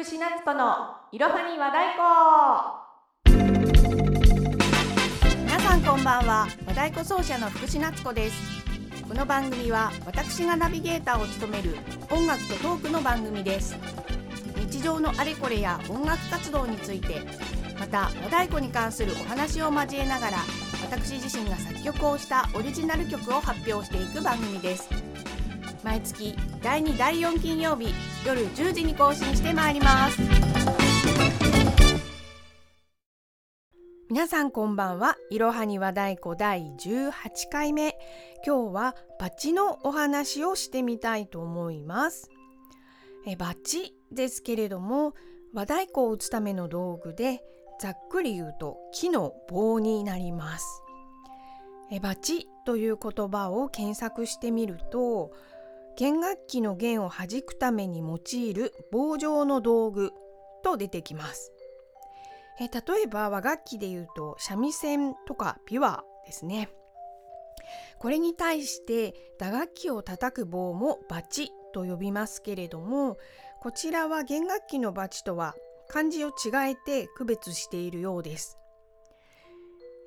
福士夏子のいろはに和太鼓皆さんこんばんは。和太鼓奏者の福士夏子です。この番組は私がナビゲーターを務める音楽とトークの番組です。日常のあれこれや音楽活動についてまた和太鼓に関するお話を交えながら私自身が作曲をしたオリジナル曲を発表していく番組です。毎月第2第4金曜日夜10時に更新してまいります。皆さんこんばんは。いろはに和太鼓第18回目今日はバチのお話をしてみたいと思います。えバチですけれども和太鼓を打つための道具でざっくり言うと木の棒になります。えバチという言葉を検索してみると弦楽器の弦を弾くために用いる棒状の道具と出てきます。え例えば和楽器でいうと三味線とか琵琶ですね。これに対して打楽器を叩く棒もバチと呼びますけれどもこちらは弦楽器のバチとは漢字を違えて区別しているようです。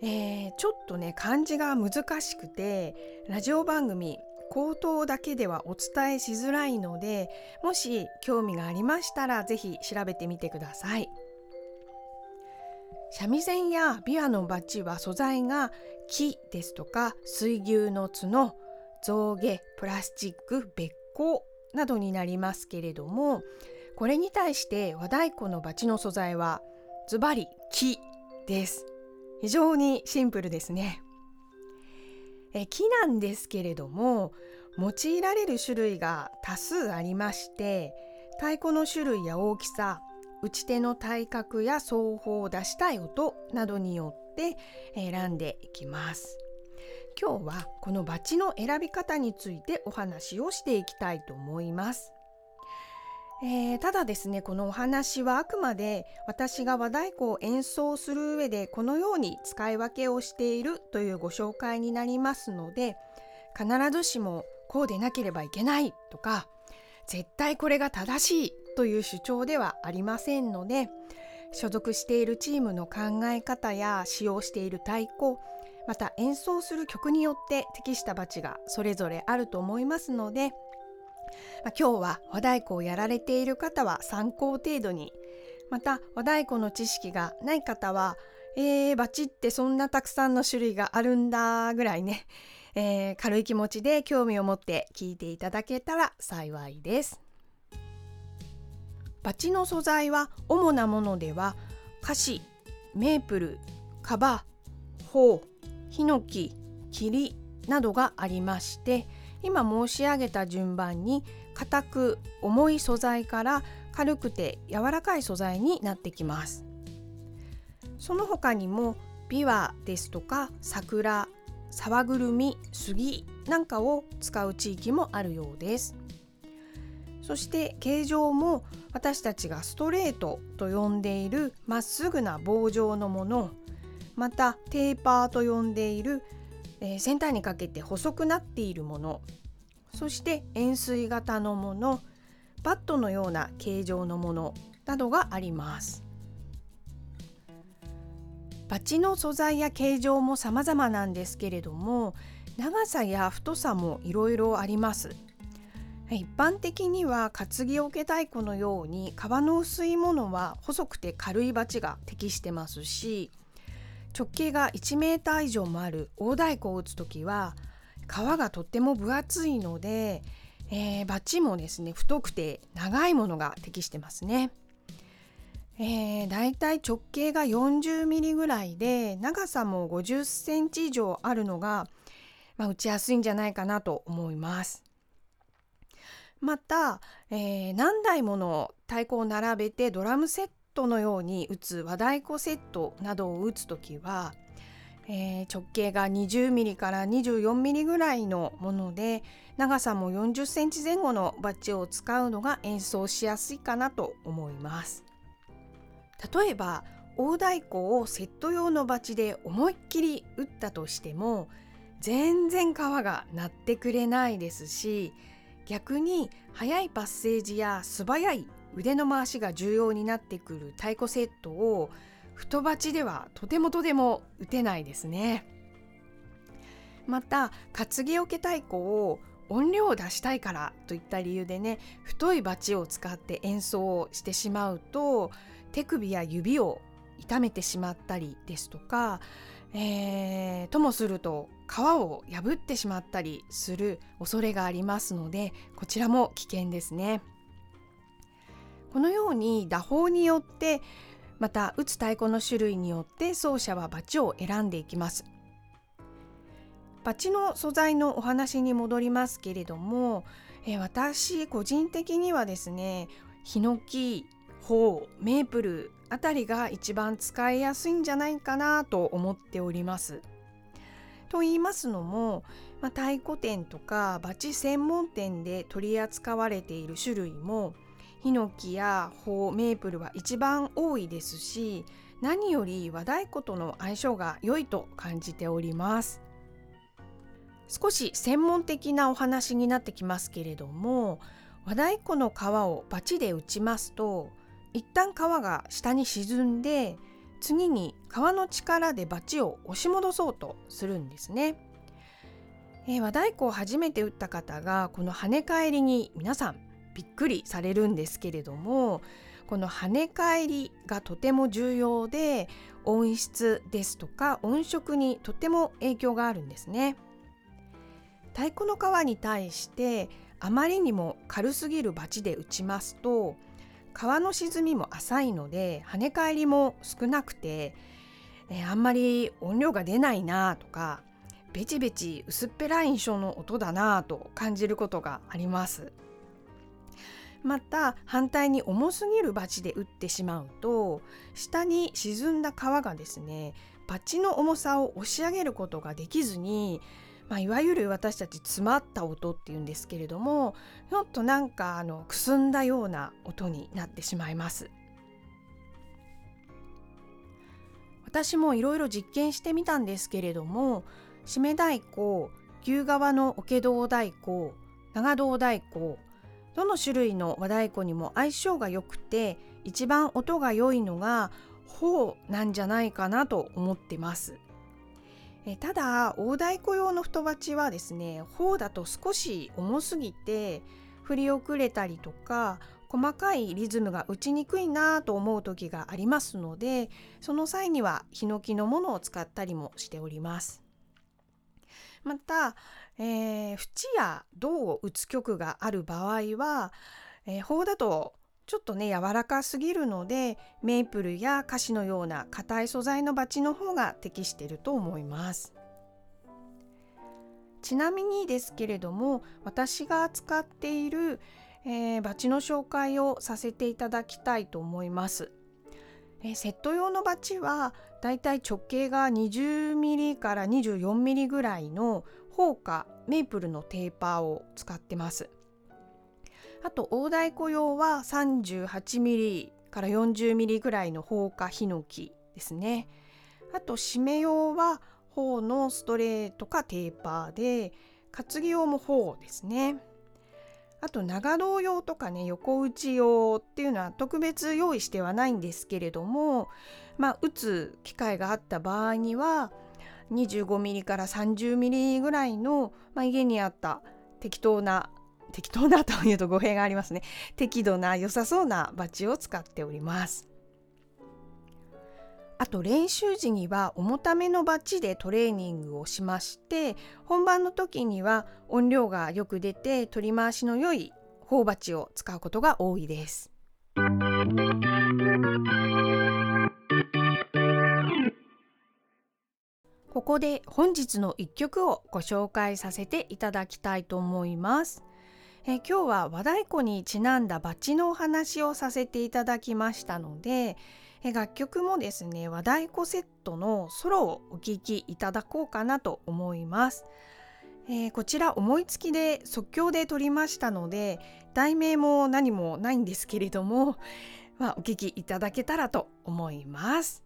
えー、ちょっとね漢字が難しくてラジオ番組口頭だけではお伝えしづらいのでもし興味がありましたら是非調べてみてください。三味線や琵琶のバチは素材が木ですとか水牛の角象牙プラスチックべっ甲などになりますけれどもこれに対して和太鼓のバチの素材はズバリ木です非常にシンプルですねえ木なんですけれども用いられる種類が多数ありまして太鼓の種類や大きさ打ち手の体格や奏法を出したい音などによって選んでいきます。今日はこのバチの選び方についてお話をしていきたいと思います。えー、ただですねこのお話はあくまで私が和太鼓を演奏する上でこのように使い分けをしているというご紹介になりますので必ずしもこうでなければいけないとか絶対これが正しいという主張ではありませんので所属しているチームの考え方や使用している太鼓また演奏する曲によって適したバチがそれぞれあると思いますのでまあ、今日は和太鼓をやられている方は参考程度にまた和太鼓の知識がない方はえー、バチってそんなたくさんの種類があるんだぐらいね、えー、軽い気持ちで興味を持って聞いていただけたら幸いです。バチの素材は主なものではカシ、メープル、カバ、ホウ、ヒノキ、キリなどがありまして今申し上げた順番に硬く重い素材から軽くて柔らかい素材になってきます。その他にもビワですとか桜沢ぐるみ杉なんかを使う地域もあるようです。そして形状も私たちがストレートと呼んでいるまっすぐな棒状のものまたテーパーと呼んでいるえー、先端にかけて細くなっているもの。そして円錐型のもの。バットのような形状のもの。などがあります。バチの素材や形状も様々なんですけれども。長さや太さもいろいろあります。一般的には担ぎ桶太鼓のように皮の薄いものは細くて軽いバチが適してますし直径が1メーター以上もある大太鼓を打つ時は皮がとっても分厚いので、えー、バチもですね太くて長いものが適してますね。えー、だいたい直径が40ミリぐらいで長さも50センチ以上あるのが、まあ、打ちやすいんじゃないかなと思います。また、えー、何台もの太鼓を並べてドラムセットのように打つ和太鼓セットなどを打つ時は、えー、直径が 20mm から 24mm ぐらいのもので長さも 40cm 前後のバッジを使うのが演奏しやすいかなと思います。例えば大太鼓をセット用のバチで思いっきり打ったとしても全然皮が鳴ってくれないですし逆に速いパッセージや素早い腕の回しが重要になってくる太鼓セットを太鉢ではとてもとても打てないですねまた担ぎ桶太鼓を音量を出したいからといった理由でね太いバチを使って演奏をしてしまうと手首や指を痛めてしまったりですとか、えー、ともすると皮を破ってしまったりする恐れがありますのでこちらも危険ですね。このように打法によってまた打つ太鼓の種類によって奏者はバチを選んでいきます。バチの素材のお話に戻りますけれども、え私個人的にはですねヒノキ、ホウ、メープルあたりが一番使いやすいんじゃないかなと思っております。と言いますのも、まあ、太鼓店とかバチ専門店で取り扱われている種類もヒノキやホウメープルは一番多いですし何より和太鼓との相性が良いと感じております少し専門的なお話になってきますけれども和太鼓の皮をバチで打ちますと一旦皮が下に沈んで次に皮の力でバチを押し戻そうとするんですね。えー、和太鼓を初めて打った方がこの跳ね返りに皆さんびっくりされるんですけれどもこの跳ね返りがとても重要で音質ですとか音色にとても影響があるんですね。太鼓の皮に対してあまりにも軽すぎるバチで打ちますと川の沈みも浅いので跳ね返りも少なくて、え、あんまり音量が出ないなとかベチベチ薄っぺらい印象の音だなと感じることがありますまた反対に重すぎるバチで打ってしまうと下に沈んだ皮がですねバチの重さを押し上げることができずにまあ、いわゆる私たち詰まった音っていうんですけれどもちょっとなんかあのくすんだような音になってしまいます。私もいろいろ実験してみたんですけれども締め太鼓牛側の桶胴太鼓長胴太鼓どの種類の和太鼓にも相性が良くて一番音が良いのが頬なんじゃないかなと思ってます。えただ大太鼓用の太鉢はですね頬だと少し重すぎて振り遅れたりとか細かいリズムが打ちにくいなと思う時がありますのでその際にはヒノキのものを使ったりもしております。また、えー、縁や銅を打つ曲がある場合は、えー、砲だとちょっとね柔らかすぎるのでメープルやカシのような硬い素材のバチの方が適していると思います。ちなみにですけれども私が使っている、えー、バチの紹介をさせていただきたいと思います、え、セット用のバチはだいたい直径が 20mm から 24mm ぐらいのホーカメープルのテーパーを使ってます。あと大太鼓用は 38mm から 40mm ぐらいの放火ヒノキですね。あと締め用は頬のストレートかテーパーで担ぎ用も頬ですね。あと長胴用とかね横打ち用っていうのは特別用意してはないんですけれどもまあ打つ機会があった場合には 25mm から 30mm ぐらいの、まあ、家にあった適当な適当なというと語弊がありますね。適度な良さそうなバチを使っております。あと練習時には重ためのバッジでトレーニングをしまして本番の時には音量がよく出て取り回しの良い頬バッジを使うことが多いですここで本日の一曲をご紹介させていただきたいと思います。え今日は和太鼓にちなんだバチのお話をさせていただきましたのでえ楽曲もですね和太鼓セットのソロをお聴きいただこうかなと思います。えー、こちら思いつきで即興で撮りましたので題名も何もないんですけれども、まあ、お聴きいただけたらと思います。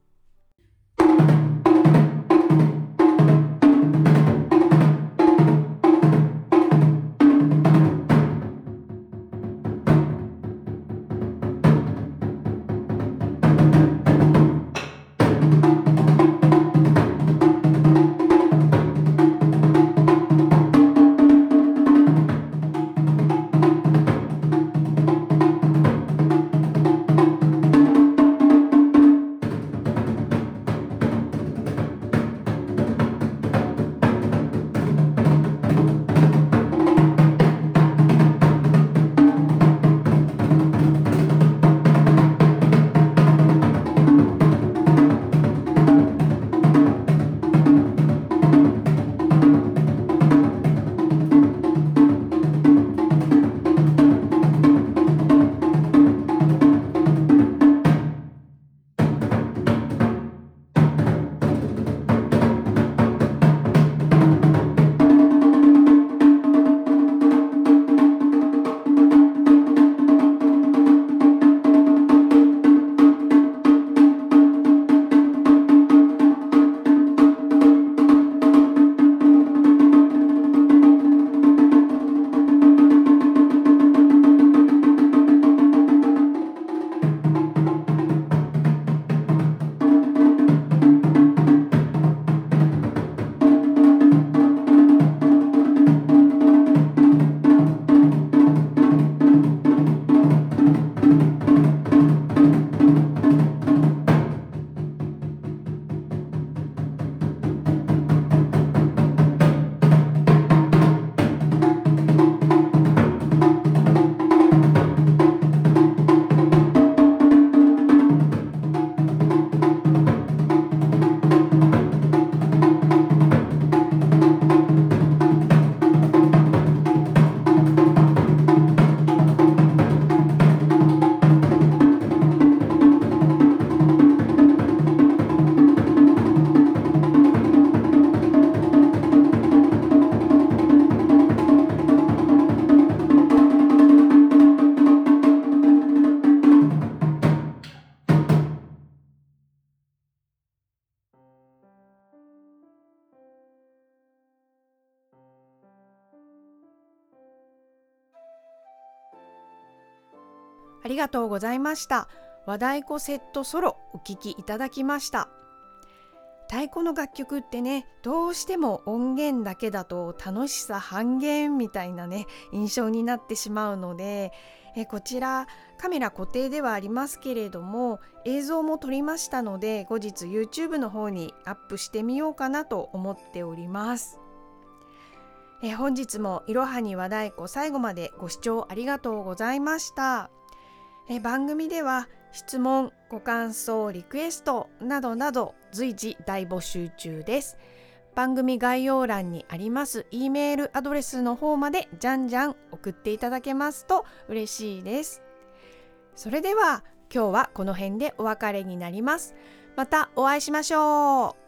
ありがとうございました。和太鼓セットソロお聴きいただきました。太鼓の楽曲ってねどうしても音源だけだと楽しさ半減みたいなね印象になってしまうのでえこちらカメラ固定ではありますけれども映像も撮りましたので後日 YouTube の方にアップしてみようかなと思っております。え本日もいろはに和太鼓最後までご視聴ありがとうございました。え番組では質問ご感想リクエストなどなど随時大募集中です。番組概要欄にあります E メールアドレスの方までじゃんじゃん送っていただけますと嬉しいです。それでは今日はこの辺でお別れになります。またお会いしましょう。